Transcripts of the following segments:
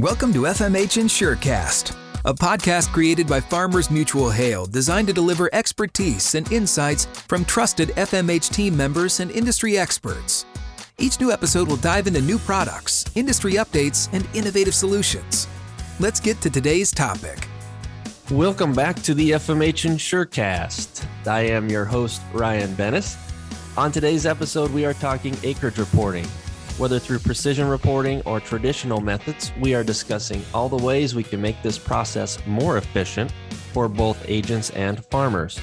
Welcome to FMH InsureCast, a podcast created by Farmers Mutual Hail designed to deliver expertise and insights from trusted FMH team members and industry experts. Each new episode will dive into new products, industry updates, and innovative solutions. Let's get to today's topic. Welcome back to the FMH InsureCast. I am your host, Ryan Bennis. On today's episode, we are talking acreage reporting. Whether through precision reporting or traditional methods, we are discussing all the ways we can make this process more efficient for both agents and farmers.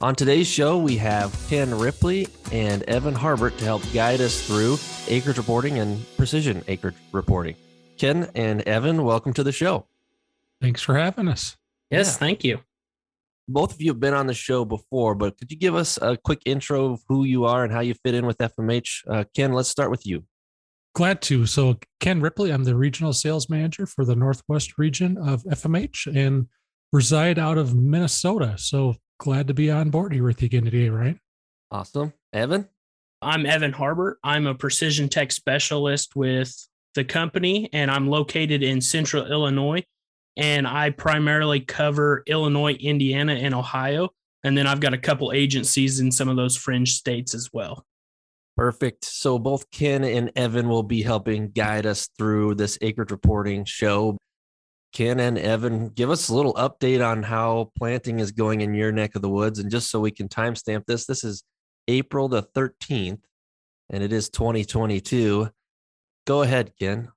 On today's show, we have Ken Ripley and Evan Harbert to help guide us through acreage reporting and precision acreage reporting. Ken and Evan, welcome to the show. Thanks for having us. Yes, Yeah. thank you. Both of you have been on the show before, but could you give us a quick intro of who you are and how you fit in with FMH? Uh, Ken, let's start with you. Glad to. So, Ken Ripley, I'm the regional sales manager for the Northwest region of FMH and reside out of Minnesota. So, glad to be on board here with you again today, right? Awesome. Evan? I'm Evan Harbert. I'm a precision tech specialist with the company, and I'm located in central Illinois. And I primarily cover Illinois, Indiana, and Ohio. And then I've got a couple agencies in some of those fringe states as well. Perfect. So both Ken and Evan will be helping guide us through this acreage reporting show. Ken and Evan, give us a little update on how planting is going in your neck of the woods. And just so we can timestamp this, this is April the 13th and it is 2022. Go ahead, Ken.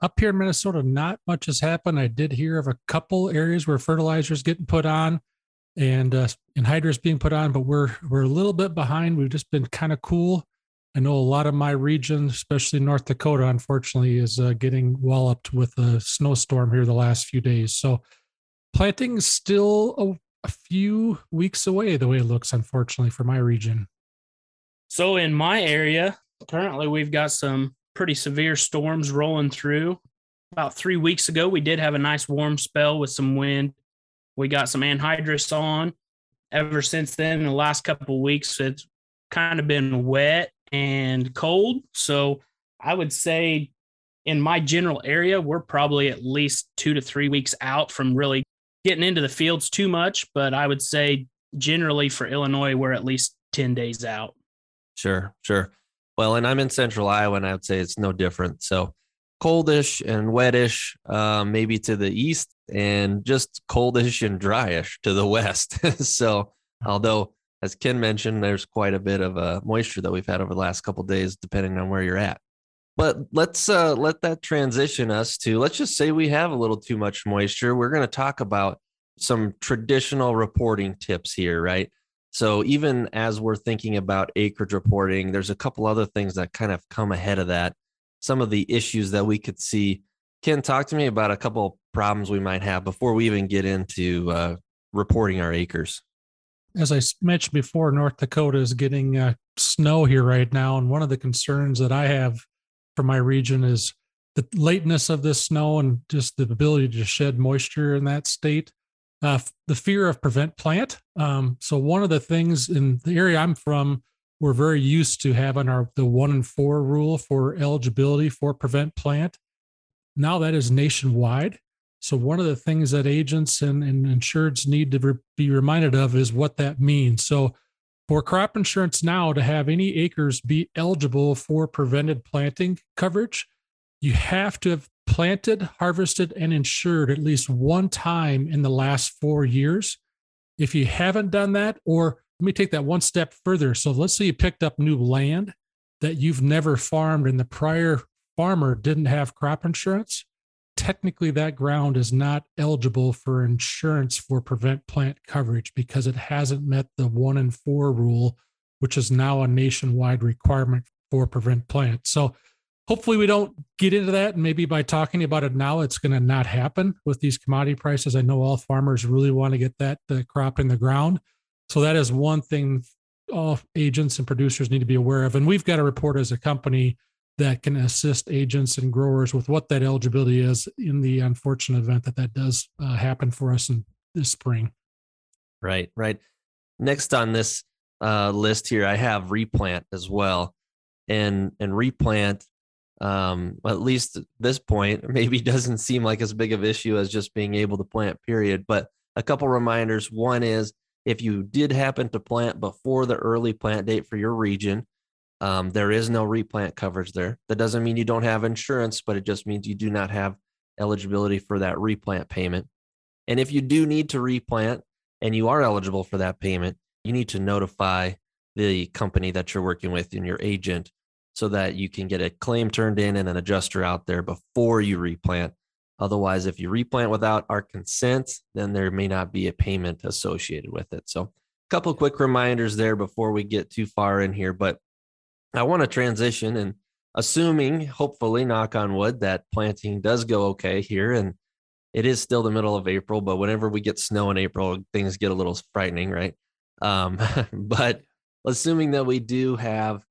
Up here in Minnesota, not much has happened. I did hear of a couple areas where fertilizers getting put on and uh, anhydrous being put on, but we're we're a little bit behind. We've just been kind of cool. I know a lot of my region, especially North Dakota, unfortunately, is uh, getting walloped with a snowstorm here the last few days. So planting is still a, a few weeks away, the way it looks, unfortunately, for my region. So in my area, currently we've got some pretty severe storms rolling through. About three weeks ago, we did have a nice warm spell with some wind. We got some anhydrous on. Ever since then, the last couple of weeks, it's kind of been wet and cold. So I would say in my general area, we're probably at least two to three weeks out from really getting into the fields too much. But I would say generally for Illinois, we're at least 10 days out. Sure, sure. Well, and I'm in central Iowa, and I would say it's no different. So coldish and wettish, uh, maybe to the east, and just coldish and dryish to the west. so, although, as Ken mentioned, there's quite a bit of uh, moisture that we've had over the last couple days, depending on where you're at. But let's uh, let that transition us to let's just say we have a little too much moisture. We're going to talk about some traditional reporting tips here, right? So even as we're thinking about acreage reporting, there's a couple other things that kind of come ahead of that. Some of the issues that we could see. Ken, talk to me about a couple problems we might have before we even get into uh, reporting our acres. As I mentioned before, North Dakota is getting uh, snow here right now. And one of the concerns that I have for my region is the lateness of this snow and just the ability to shed moisture in that state. Uh, the fear of prevent plant. Um, so one of the things in the area I'm from, we're very used to having our the one and four rule for eligibility for prevent plant. Now that is nationwide. So one of the things that agents and, and insureds need to re- be reminded of is what that means. So for crop insurance now to have any acres be eligible for prevented planting coverage, you have to have planted, harvested, and insured at least one time in the last four years. If you haven't done that, or let me take that one step further. So let's say you picked up new land that you've never farmed and the prior farmer didn't have crop insurance. Technically, that ground is not eligible for insurance for prevent plant coverage because it hasn't met the one and four rule, which is now a nationwide requirement for prevent plant. So hopefully we don't get into that. And maybe by talking about it now it's going to not happen with these commodity prices. I know all farmers really want to get that uh, crop in the ground. So that is one thing all agents and producers need to be aware of. And we've got a report as a company that can assist agents and growers with what that eligibility is in the unfortunate event that that does uh, happen for us in this spring Right, right. Next on this uh, list here, I have replant as well, and and replant. um, at least at this point, maybe doesn't seem like as big of issue as just being able to plant, period. But a couple reminders. One is if you did happen to plant before the early plant date for your region, um, there is no replant coverage there. That doesn't mean you don't have insurance, but it just means you do not have eligibility for that replant payment. And if you do need to replant and you are eligible for that payment, you need to notify the company that you're working with and your agent so that you can get a claim turned in and an adjuster out there before you replant. Otherwise, if you replant without our consent, then there may not be a payment associated with it. So, a couple quick reminders there before we get too far in here. But I want to transition and assuming, hopefully, knock on wood, that planting does go okay here. And it is still the middle of April, but whenever we get snow in April, things get a little frightening, right? Um, but assuming that we do have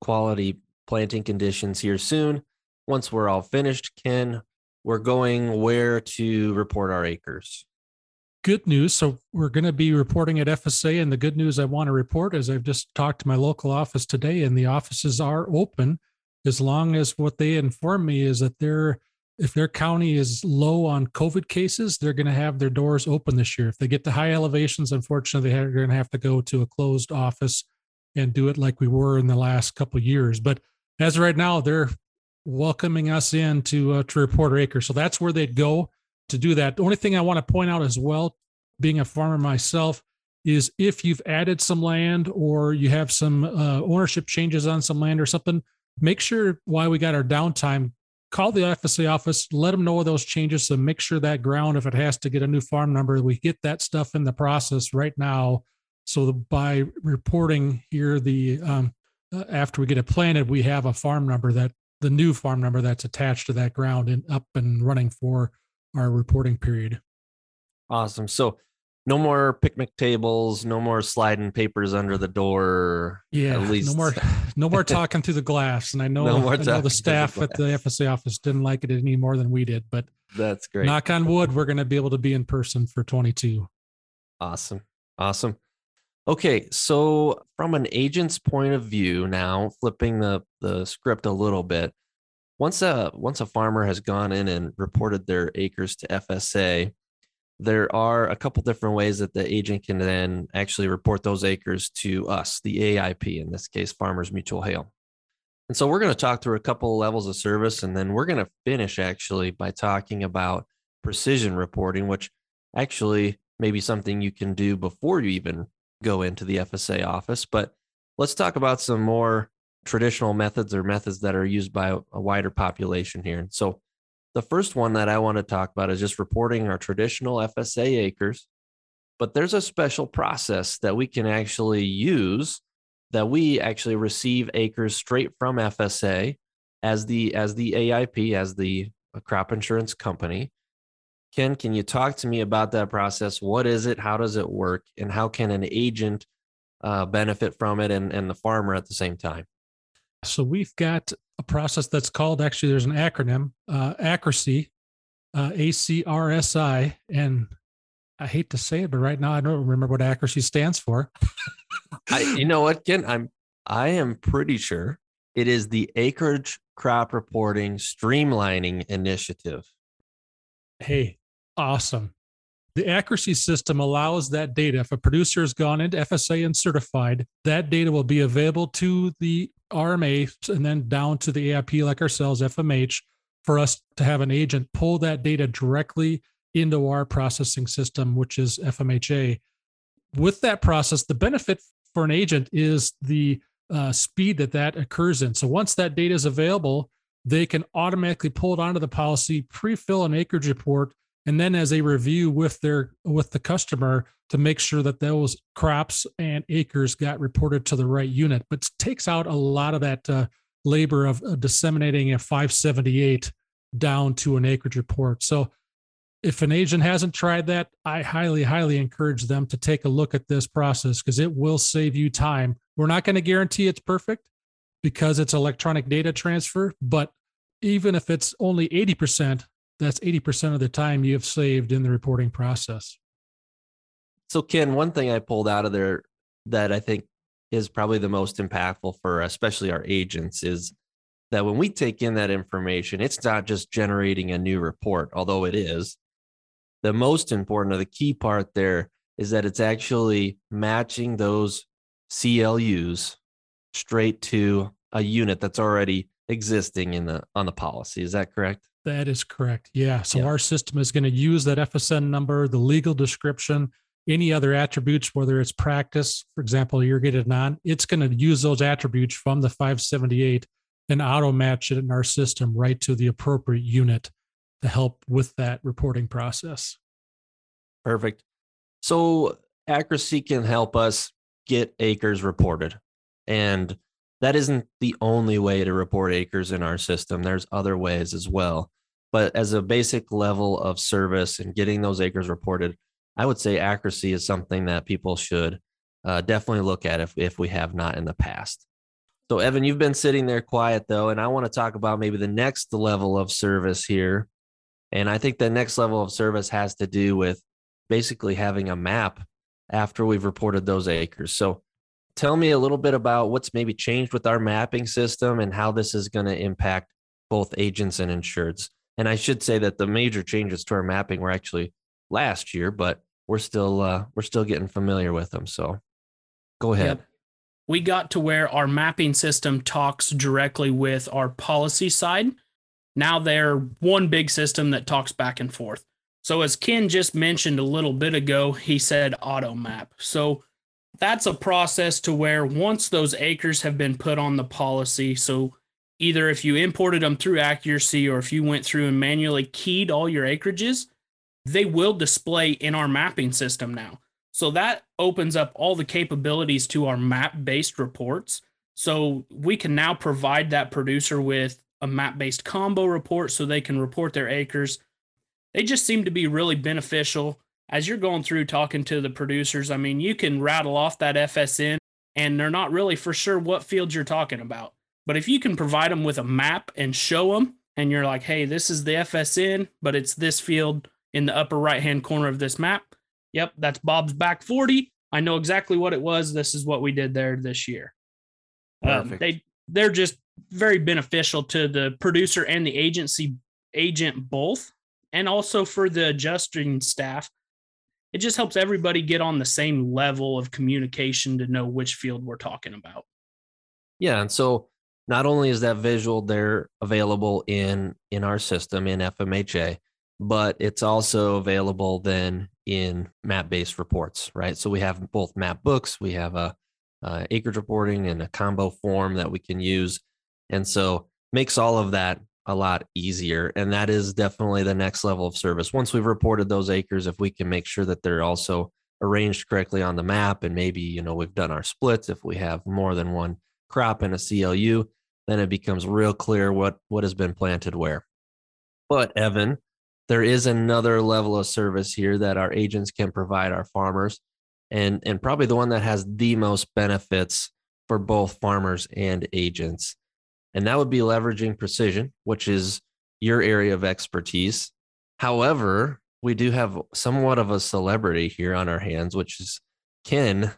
quality planting conditions here soon, once we're all finished, Ken, we're going where to report our acres. Good news. So we're going to be reporting at FSA, and the good news I want to report is I've just talked to my local office today, and the offices are open as long as what they inform me is that they're if their county is low on COVID cases, they're going to have their doors open this year. If they get to high elevations, unfortunately, they're going to have to go to a closed office and do it like we were in the last couple years. But as right now, they're welcoming us in to uh, to Reporter Acre. So that's where they'd go to do that. The only thing I want to point out as well, being a farmer myself, is if you've added some land or you have some uh, ownership changes on some land or something, make sure while we got our downtime, call the FSA office, let them know of those changes, so make sure that ground, if it has to get a new farm number, we get that stuff in the process right now. So by reporting here, the um, uh, after we get it planted, we have a farm number that the new farm number that's attached to that ground and up and running for our reporting period. Awesome. So no more picnic tables, no more sliding papers under the door. Yeah, at least no more, no more talking through the glass. And I know, no I know the staff the at the FSA office didn't like it any more than we did, but that's great. Knock on wood, we're going to be able to be in person for 22. Awesome, awesome. Okay, so from an agent's point of view, now flipping the the script a little bit, once a once a farmer has gone in and reported their acres to FSA there are a couple different ways that the agent can then actually report those acres to us, the AIP, in this case, Farmers Mutual Hail. And so we're going to talk through a couple levels of service, and then we're going to finish actually by talking about precision reporting, which actually may be something you can do before you even go into the FSA office. But let's talk about some more traditional methods or methods that are used by a wider population here. So the first one that I want to talk about is just reporting our traditional FSA acres. But there's a special process that we can actually use that we actually receive acres straight from FSA as the as the AIP as the crop insurance company. Ken, can you talk to me about that process? What is it? How does it work? And how can an agent uh, benefit from it and, and the farmer at the same time? So we've got a process that's called actually there's an acronym uh, accuracy uh, ACRSI and i hate to say it but right now i don't remember what accuracy stands for I, you know what ken i'm i am pretty sure it is the acreage crop reporting streamlining initiative hey awesome the accuracy system allows that data. If a producer has gone into FSA and certified, that data will be available to the RMA and then down to the AIP like ourselves, FMH, for us to have an agent pull that data directly into our processing system, which is FMHA. With that process, the benefit for an agent is the uh, speed that that occurs in. So once that data is available, they can automatically pull it onto the policy, pre-fill an acreage report, and then as a review with their with the customer to make sure that those crops and acres got reported to the right unit. But takes out a lot of that uh, labor of uh, disseminating a 578 down to an acreage report. So if an agent hasn't tried that i highly highly encourage them to take a look at this process because it will save you time. We're not going to guarantee it's perfect because it's electronic data transfer but even if it's only 80% that's 80% of the time you have saved in the reporting process. So, Ken, one thing I pulled out of there that I think is probably the most impactful for especially our agents is that when we take in that information, it's not just generating a new report, although it is. The most important or the key part there is that it's actually matching those CLUs straight to a unit that's already existing in the on the policy. Is that correct? That is correct. Yeah. So yeah. our system is going to use that FSN number, the legal description, any other attributes, whether it's practice, for example, irrigated non, it's going to use those attributes from the 578 and auto match it in our system right to the appropriate unit to help with that reporting process. Perfect. So accuracy can help us get acres reported. And that isn't the only way to report acres in our system. There's other ways as well. But as a basic level of service and getting those acres reported, I would say accuracy is something that people should uh, definitely look at if, if we have not in the past. So, Evan, you've been sitting there quiet though, and I want to talk about maybe the next level of service here. And I think the next level of service has to do with basically having a map after we've reported those acres. So, tell me a little bit about what's maybe changed with our mapping system and how this is going to impact both agents and insureds. And I should say that the major changes to our mapping were actually last year, but we're still uh, we're still getting familiar with them. So, go ahead. Yep we got to where our mapping system talks directly with our policy side. Now they're one big system that talks back and forth. So, as Ken just mentioned a little bit ago, he said auto map. So, that's a process to where once those acres have been put on the policy, so either if you imported them through accuracy or if you went through and manually keyed all your acreages, they will display in our mapping system now. So that opens up all the capabilities to our map based reports. So we can now provide that producer with a map based combo report so they can report their acres. They just seem to be really beneficial as you're going through talking to the producers. I mean, you can rattle off that FSN and they're not really for sure what fields you're talking about. But if you can provide them with a map and show them, and you're like, hey, this is the FSN, but it's this field in the upper right hand corner of this map, Yep, that's Bob's back 40. I know exactly what it was. This is what we did there this year. Um, they they're just very beneficial to the producer and the agency agent both, and also for the adjusting staff. It just helps everybody get on the same level of communication to know which field we're talking about. Yeah, and so not only is that visual there available in in our system in FMHA, but it's also available then in map based reports, right? So we have both map books, we have a, a acreage reporting and a combo form that we can use. And so makes all of that a lot easier. And that is definitely the next level of service. Once we've reported those acres, if we can make sure that they're also arranged correctly on the map and maybe, you know, we've done our splits, if we have more than one crop in a CLU, then it becomes real clear what what has been planted where. But Evan, there is another level of service here that our agents can provide our farmers and and probably the one that has the most benefits for both farmers and agents and that would be leveraging precision which is your area of expertise. However we do have somewhat of a celebrity here on our hands which is ken.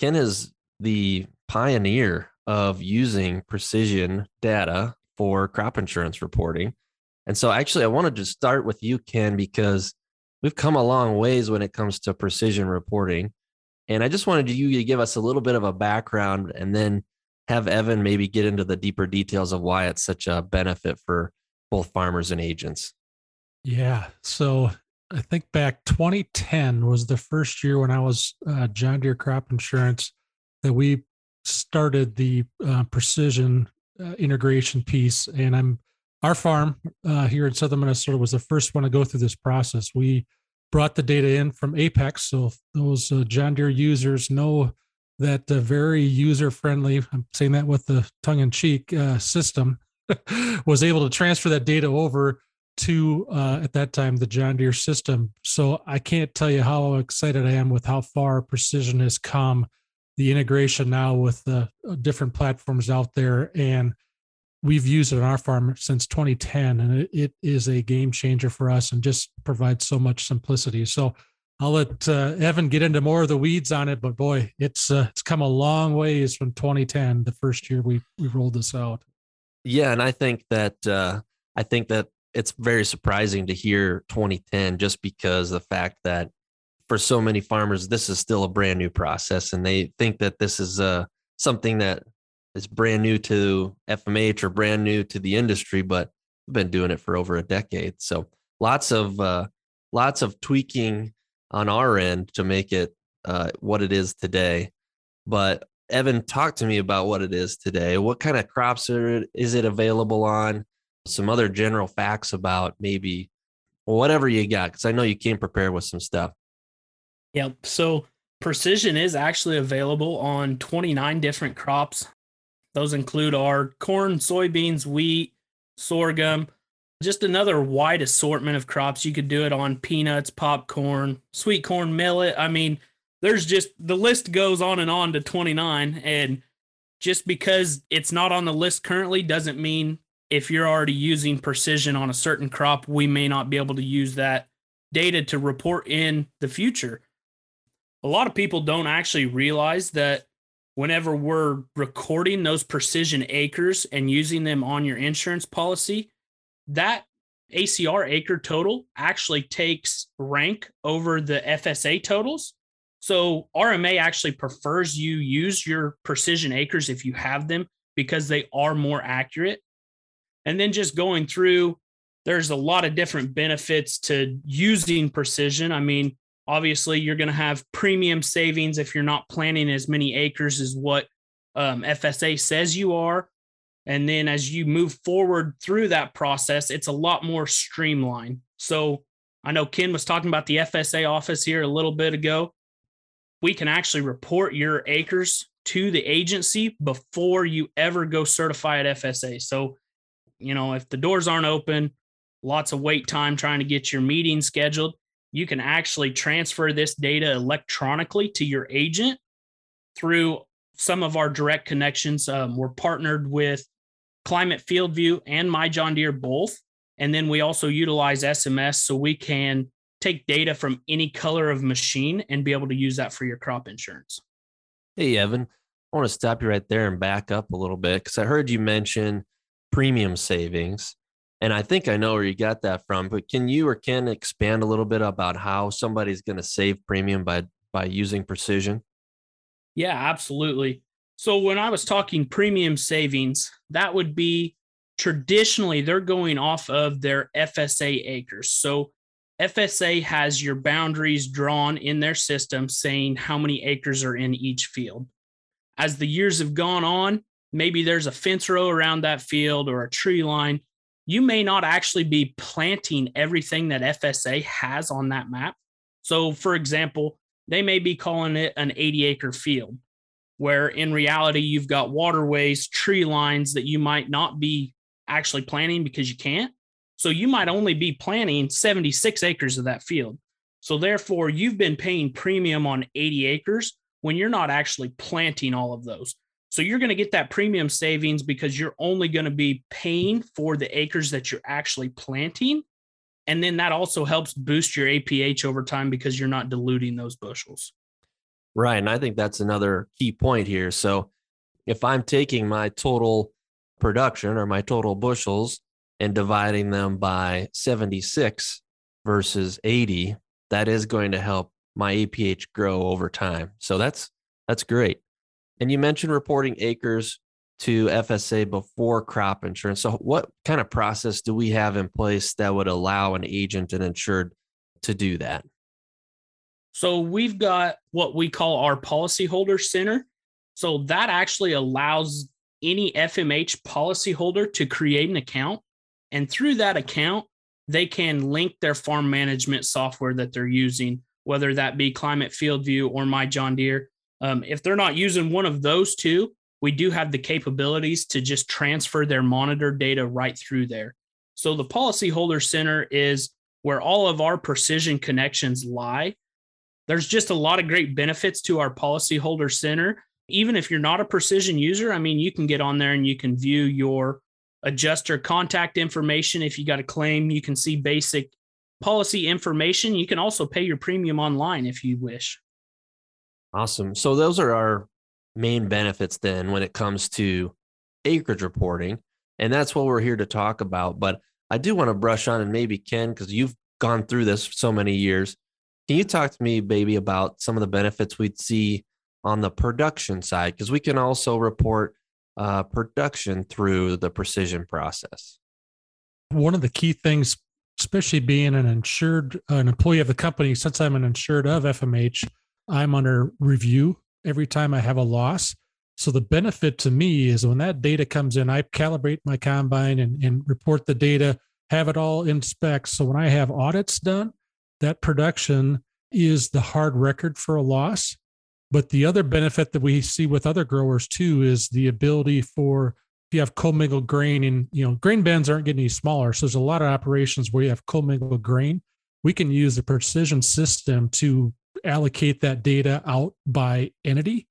Ken is the pioneer of using precision data for crop insurance reporting. And so, actually, I wanted to start with you, Ken, because we've come a long ways when it comes to precision reporting. And I just wanted you to give us a little bit of a background and then have Evan maybe get into the deeper details of why it's such a benefit for both farmers and agents. Yeah. So I think back 2010 was the first year when I was uh, John Deere Crop Insurance that we started the uh, precision uh, integration piece. And I'm our farm uh, here in southern Minnesota was the first one to go through this process. We brought the data in from Apex, so those uh, John Deere users know that uh, very user friendly. I'm saying that with the tongue in cheek uh, system was able to transfer that data over to uh, at that time the John Deere system. So I can't tell you how excited I am with how far precision has come. The integration now with the uh, different platforms out there and we've used it on our farm since 2010 and it, it is a game changer for us and just provides so much simplicity so i'll let uh, evan get into more of the weeds on it but boy it's uh, it's come a long ways from 2010 the first year we we rolled this out Yeah, and I think that uh, I think that it's very surprising to hear 2010 just because the fact that for so many farmers this is still a brand new process and they think that this is uh, something that is brand new to FMH or brand new to the industry, but we've been doing it for over a decade. So lots of uh, lots of tweaking on our end to make it uh, what it is today. But Evan, talk to me about what it is today. What kind of crops are is it available on? Some other general facts about maybe whatever you got, because I know you came prepared with some stuff. Yep. So precision is actually available on 29 different crops. Those include our corn, soybeans, wheat, sorghum, just another wide assortment of crops. You could do it on peanuts, popcorn, sweet corn, millet. I mean, there's just the list goes on and on to 29 and just because it's not on the list currently doesn't mean if you're already using precision on a certain crop we may not be able to use that data to report in the future a lot of people don't actually realize that whenever we're recording those precision acres and using them on your insurance policy that ACR acre total actually takes rank over the FSA totals so RMA actually prefers you use your precision acres if you have them because they are more accurate. And then just going through, there's a lot of different benefits to using precision. I mean, obviously, you're going to have premium savings if you're not planting as many acres as what um, FSA says you are. And then as you move forward through that process, it's a lot more streamlined. So I know Ken was talking about the FSA office here a little bit ago we can actually report your acres to the agency before you ever go certify at FSA. So, you know, if the doors aren't open, lots of wait time trying to get your meeting scheduled, you can actually transfer this data electronically to your agent through some of our direct connections. Um, we're partnered with Climate Field View and My John Deere both. And then we also utilize SMS so we can take data from any color of machine and be able to use that for your crop insurance. Hey, Evan, I want to stop you right there and back up a little bit because I heard you mention premium savings. And I think I know where you got that from, but can you or Ken expand a little bit about how somebody's going to save premium by by using precision? Yeah, absolutely. So when I was talking premium savings, that would be traditionally they're going off of their FSA acres. So FSA has your boundaries drawn in their system saying how many acres are in each field. As the years have gone on, maybe there's a fence row around that field or a tree line. You may not actually be planting everything that FSA has on that map. So, for example, they may be calling it an 80 acre field, where in reality, you've got waterways, tree lines that you might not be actually planting because you can't. So you might only be planting 76 acres of that field. So therefore, you've been paying premium on 80 acres when you're not actually planting all of those. So you're going to get that premium savings because you're only going to be paying for the acres that you're actually planting. And then that also helps boost your APH over time because you're not diluting those bushels. Right. And I think that's another key point here. So if I'm taking my total production or my total bushels and dividing them by 76 versus 80, that is going to help my APH grow over time. So that's that's great. And you mentioned reporting acres to FSA before crop insurance. So what kind of process do we have in place that would allow an agent and insured to do that? So we've got what we call our policyholder center. So that actually allows any FMH policyholder to create an account and through that account, they can link their farm management software that they're using, whether that be Climate Field View or My John Deere. Um, if they're not using one of those two, we do have the capabilities to just transfer their monitor data right through there. So the Policyholder Center is where all of our precision connections lie. There's just a lot of great benefits to our Policyholder Center. Even if you're not a precision user, I mean, you can get on there and you can view your adjuster contact information. If you got a claim, you can see basic policy information. You can also pay your premium online if you wish. Awesome. So those are our main benefits then when it comes to acreage reporting. And that's what we're here to talk about. But I do want to brush on and maybe Ken, because you've gone through this so many years. Can you talk to me, baby, about some of the benefits we'd see on the production side? Because we can also report uh, production through the precision process. One of the key things, especially being an insured, an employee of the company, since I'm an insured of FMH, I'm under review every time I have a loss. So the benefit to me is when that data comes in, I calibrate my combine and, and report the data, have it all in specs. So when I have audits done, that production is the hard record for a loss. But the other benefit that we see with other growers too is the ability for if you have commingled grain and you know grain bins aren't getting any smaller. So there's a lot of operations where you have commingled grain. We can use the precision system to allocate that data out by entity,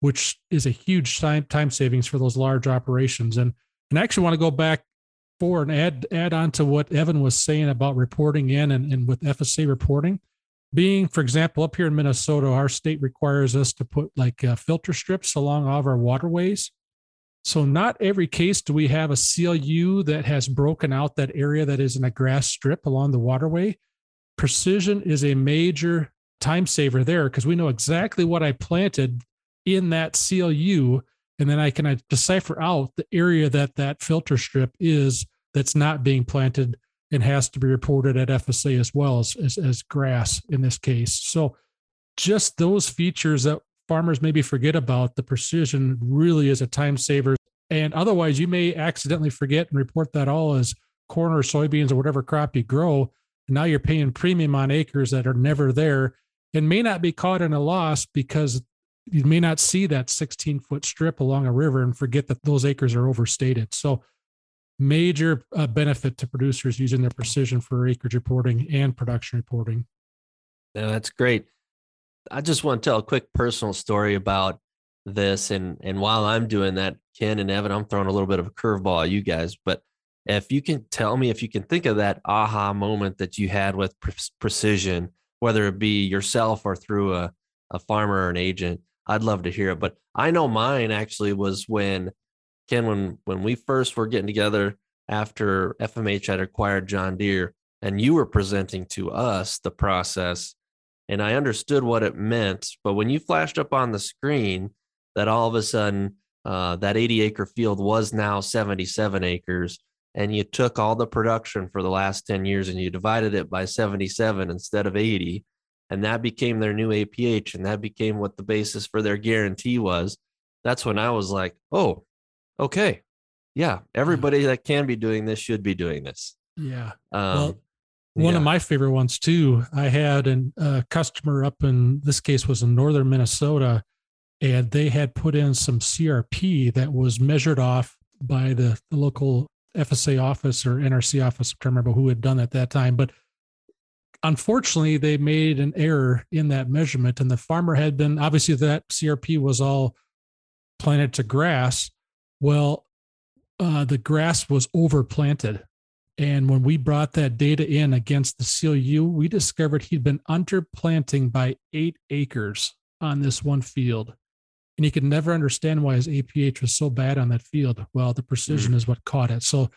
which is a huge time time savings for those large operations. And and I actually want to go back for and add add on to what Evan was saying about reporting in and, and with FSA reporting being, for example, up here in Minnesota, our state requires us to put like uh, filter strips along all of our waterways. So, not every case do we have a CLU that has broken out that area that is in a grass strip along the waterway. Precision is a major time saver there because we know exactly what I planted in that CLU. And then I can decipher out the area that that filter strip is that's not being planted and has to be reported at FSA as well as, as, as grass in this case. So just those features that farmers maybe forget about, the precision really is a time saver. And otherwise, you may accidentally forget and report that all as corn or soybeans or whatever crop you grow. And now you're paying premium on acres that are never there and may not be caught in a loss because you may not see that 16 foot strip along a river and forget that those acres are overstated. So major uh, benefit to producers using their precision for acreage reporting and production reporting. Yeah, that's great. I just want to tell a quick personal story about this. And and while I'm doing that, Ken and Evan, I'm throwing a little bit of a curveball at you guys. But if you can tell me if you can think of that aha moment that you had with pre- precision, whether it be yourself or through a, a farmer or an agent, I'd love to hear it. But I know mine actually was when Ken, when when we first were getting together after FMH had acquired John Deere, and you were presenting to us the process, and I understood what it meant, but when you flashed up on the screen that all of a sudden uh, that 80 acre field was now 77 acres, and you took all the production for the last 10 years and you divided it by 77 instead of 80, and that became their new APH, and that became what the basis for their guarantee was. That's when I was like, oh, okay, yeah, everybody that can be doing this should be doing this. Yeah. Um, well, one yeah. of my favorite ones too. I had a uh, customer up in this case was in northern Minnesota, and they had put in some CRP that was measured off by the, the local FSA office or NRC office. I can't remember who had done at that time, but unfortunately, they made an error in that measurement, and the farmer had been obviously that CRP was all planted to grass, well, uh, the grass was overplanted. And when we brought that data in against the CLU, we discovered he'd been underplanting by eight acres on this one field. And he could never understand why his APH was so bad on that field. Well, the precision mm. is what caught it. So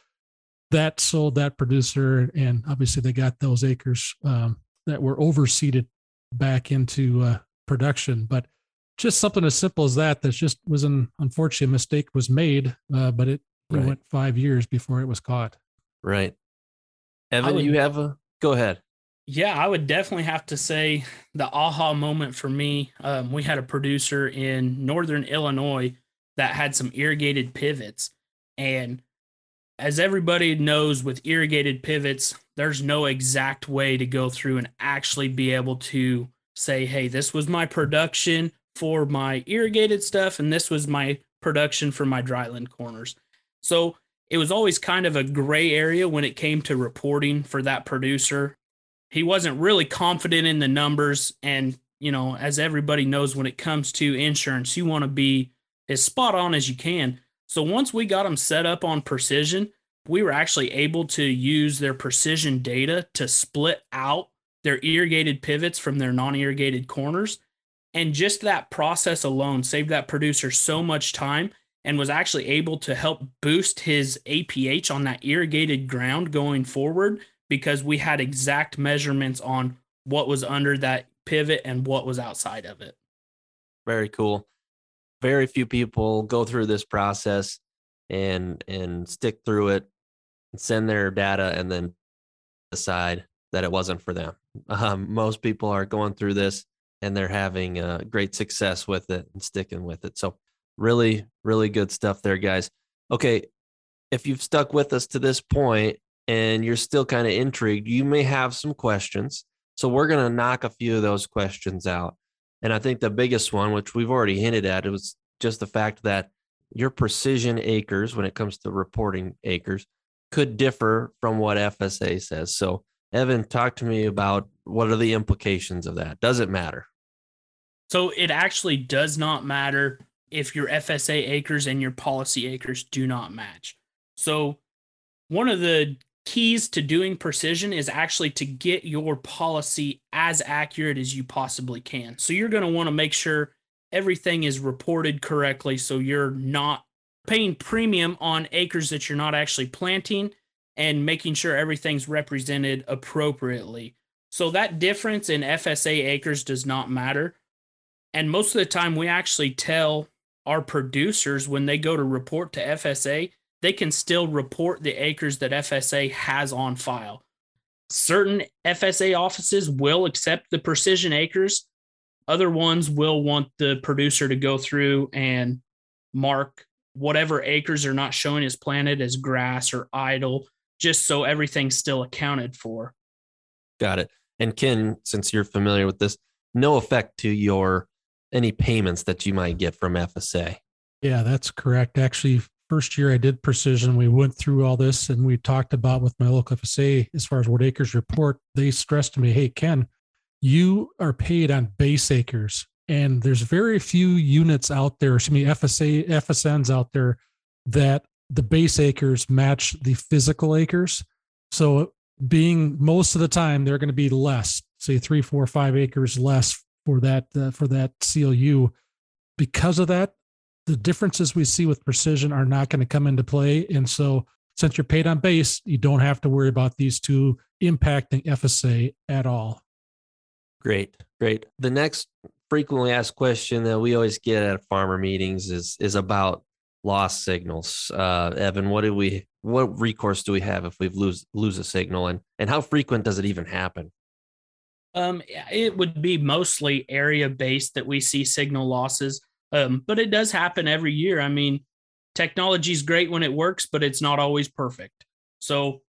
that sold that producer, and obviously they got those acres um, that were overseeded back into uh, production. But just something as simple as that that just was an unfortunate mistake was made uh, but it, right. it, went five years before it was caught right evan would, you have a go ahead yeah i would definitely have to say the aha moment for me um, we had a producer in northern illinois that had some irrigated pivots and as everybody knows with irrigated pivots there's no exact way to go through and actually be able to say hey this was my production for my irrigated stuff, and this was my production for my dryland corners. So it was always kind of a gray area when it came to reporting for that producer. He wasn't really confident in the numbers. And, you know, as everybody knows, when it comes to insurance, you want to be as spot on as you can. So once we got them set up on precision, we were actually able to use their precision data to split out their irrigated pivots from their non irrigated corners and just that process alone saved that producer so much time. and was actually able to help boost his APH on that irrigated ground going forward because we had exact measurements on what was under that pivot and what was outside of it. Very cool. Very few people go through this process and and stick through it and send their data and then decide that it wasn't for them. Um, most people are going through this and they're having uh, great success with it and sticking with it. So, really, really good stuff there, guys. Okay, if you've stuck with us to this point and you're still kind of intrigued, you may have some questions. So, we're going to knock a few of those questions out. And I think the biggest one, which we've already hinted at, it was just the fact that your precision acres, when it comes to reporting acres, could differ from what FSA says. So, Evan, talk to me about what are the implications of that? Does it matter? So, it actually does not matter if your FSA acres and your policy acres do not match. So, one of the keys to doing precision is actually to get your policy as accurate as you possibly can. So, you're going to want to make sure everything is reported correctly so you're not paying premium on acres that you're not actually planting and making sure everything's represented appropriately. So that difference in FSA acres does not matter. And most of the time, we actually tell our producers when they go to report to FSA, they can still report the acres that FSA has on file. Certain FSA offices will accept the precision acres. Other ones will want the producer to go through and mark whatever acres are not showing as planted as grass or idle, just so everything's still accounted for. Got it. And Ken, since you're familiar with this, no effect to your any payments that you might get from FSA. Yeah, that's correct. Actually, first year I did precision, we went through all this and we talked about with my local FSA as far as what acres report. They stressed to me, hey, Ken, you are paid on base acres and there's very few units out there, excuse me, FSA FSNs out there that the base acres match the physical acres. So being most of the time they're going to be less, say three, four, five acres less for that uh, for that CLU. Because of that, the differences we see with precision are not going to come into play. And so since you're paid on base, you don't have to worry about these two impacting FSA at all. Great, great. The next frequently asked question that we always get at farmer meetings is is about lost signals. Uh, Evan, what do we what recourse do we have if we lose lose a signal, and and how frequent does it even happen? Um, it would be mostly area based that we see signal losses, um, but it does happen every year. I mean, technology is great when it works, but it's not always perfect. So,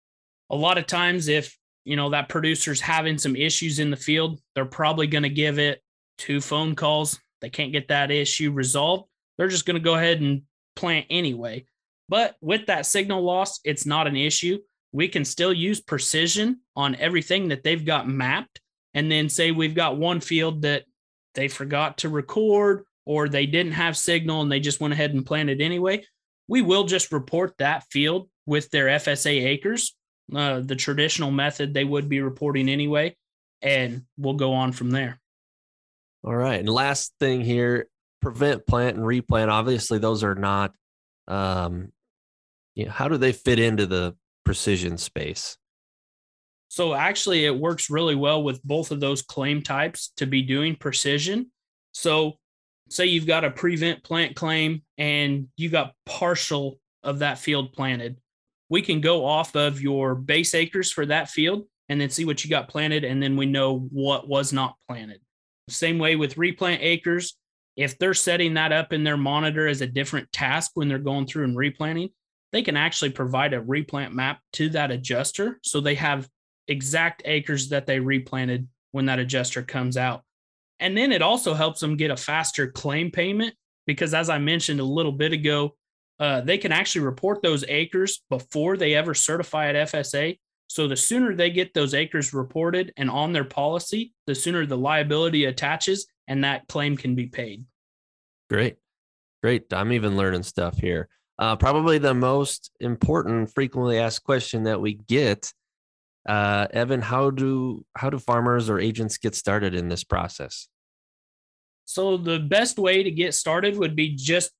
a lot of times, if you know that producer's having some issues in the field, they're probably going to give it two phone calls. They can't get that issue resolved. They're just going to go ahead and plant anyway. But with that signal loss, it's not an issue. We can still use precision on everything that they've got mapped. And then say we've got one field that they forgot to record or they didn't have signal and they just went ahead and planted anyway. We will just report that field with their FSA acres, uh, the traditional method they would be reporting anyway, and we'll go on from there. All right. And last thing here prevent, plant, and replant. Obviously, those are not, um, you know, how do they fit into the precision space? So, actually, it works really well with both of those claim types to be doing precision. So, say you've got a prevent plant claim and you got partial of that field planted. We can go off of your base acres for that field and then see what you got planted. And then we know what was not planted. Same way with replant acres. If they're setting that up in their monitor as a different task when they're going through and replanting, they can actually provide a replant map to that adjuster. So they have exact acres that they replanted when that adjuster comes out. And then it also helps them get a faster claim payment because, as I mentioned a little bit ago, uh, they can actually report those acres before they ever certify at FSA. So the sooner they get those acres reported and on their policy, the sooner the liability attaches and that claim can be paid. Great. Great. I'm even learning stuff here. Uh, probably the most important frequently asked question that we get uh, evan how do how do farmers or agents get started in this process so the best way to get started would be just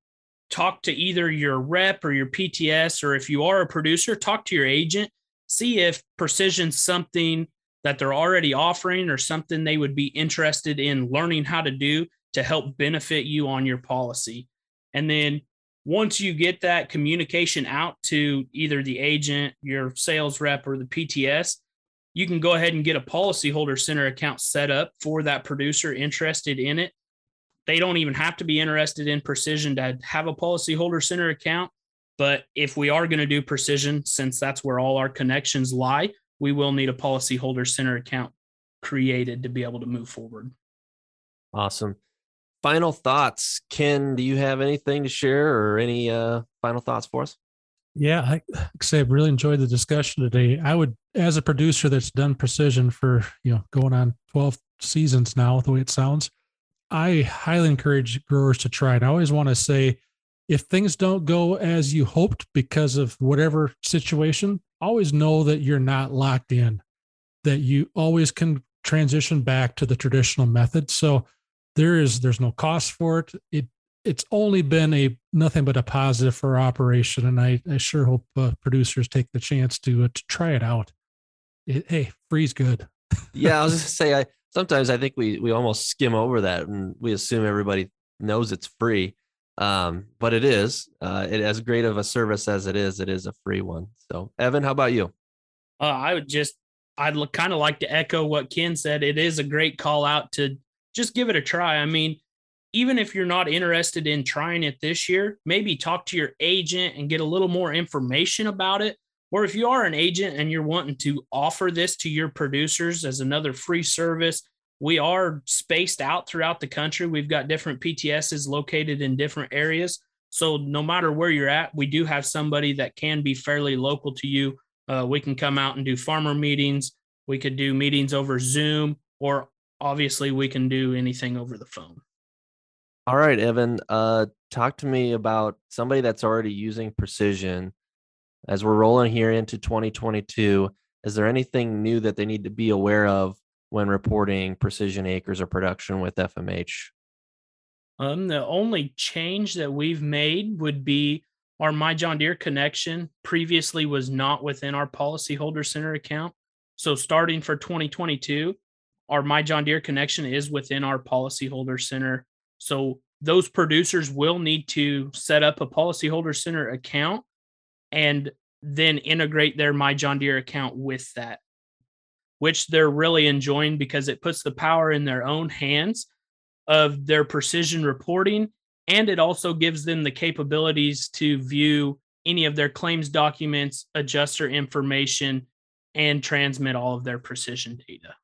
talk to either your rep or your PTS, or if you are a producer, talk to your agent, see if precision's something that they're already offering or something they would be interested in learning how to do to help benefit you on your policy. And then once you get that communication out to either the agent, your sales rep, or the PTS, you can go ahead and get a policyholder center account set up for that producer interested in it. They don't even have to be interested in precision to have a policyholder center account. But if we are going to do precision, since that's where all our connections lie, we will need a policyholder center account created to be able to move forward. Awesome. Final thoughts. Ken, do you have anything to share or any uh, final thoughts for us? Yeah, I, say, I've really enjoyed the discussion today. I would, as a producer that's done precision for, you know, going on 12 seasons now, the way it sounds, I highly encourage growers to try it. I always want to say, if things don't go as you hoped because of whatever situation, always know that you're not locked in, that you always can transition back to the traditional method. So there is there's no cost for it. It it's only been a nothing but a positive for operation, and I, I sure hope uh, producers take the chance to uh, to try it out. It, hey, free's good. yeah, I was just say I sometimes I think we we almost skim over that and we assume everybody knows it's free. Um, but it is. Uh, it as great of a service as it is, it is a free one. So, Evan, how about you? Uh, I would just, I'd kind of like to echo what Ken said. It is a great call out to just give it a try. I mean, even if you're not interested in trying it this year, maybe talk to your agent and get a little more information about it. Or if you are an agent and you're wanting to offer this to your producers as another free service, we are spaced out throughout the country. We've got different PTSs located in different areas. So no matter where you're at, we do have somebody that can be fairly local to you. Uh, we can come out and do farmer meetings. We could do meetings over Zoom, or obviously we can do anything over the phone. All right, Evan. Uh, talk to me about somebody that's already using precision. As we're rolling here into 2022, is there anything new that they need to be aware of when reporting precision acres or production with FMH? Um, the only change that we've made would be our My John Deere connection previously was not within our policyholder center account. So starting for 2022, our My John Deere connection is within our policyholder center. So those producers will need to set up a policyholder center account and then integrate their My John Deere account with that which they're really enjoying because it puts the power in their own hands of their precision reporting. And it also gives them the capabilities to view any of their claims documents, adjuster information, and transmit all of their precision data.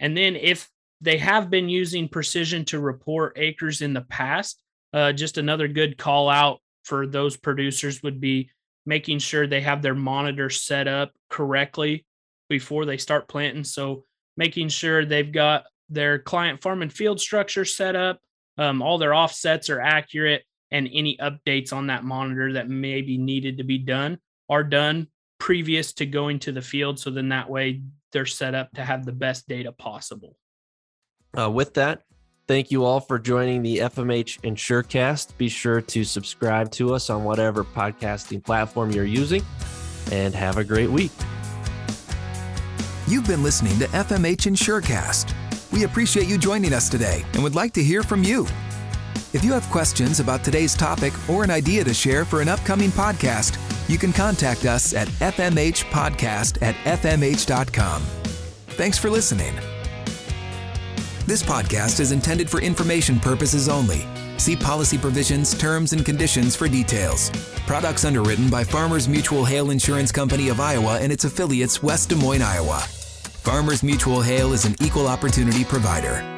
And then if they have been using precision to report acres in the past, uh, just another good call out for those producers would be making sure they have their monitor set up correctly before they start planting. So making sure they've got their client farm and field structure set up, um, all their offsets are accurate, and any updates on that monitor that may be needed to be done are done previous to going to the field. So then that way they're set up to have the best data possible. Uh, with that, thank you all for joining the FMH Insurecast. Be sure to subscribe to us on whatever podcasting platform you're using, and have a great week. You've been listening to FMH Insurecast. We appreciate you joining us today and would like to hear from you. If you have questions about today's topic or an idea to share for an upcoming podcast, you can contact us at fmhpodcast at fmh.com. Thanks for listening. This podcast is intended for information purposes only. See policy provisions, terms, and conditions for details. Products underwritten by Farmers Mutual Hail Insurance Company of Iowa and its affiliates, West Des Moines, Iowa. Farmers Mutual Hail is an equal opportunity provider.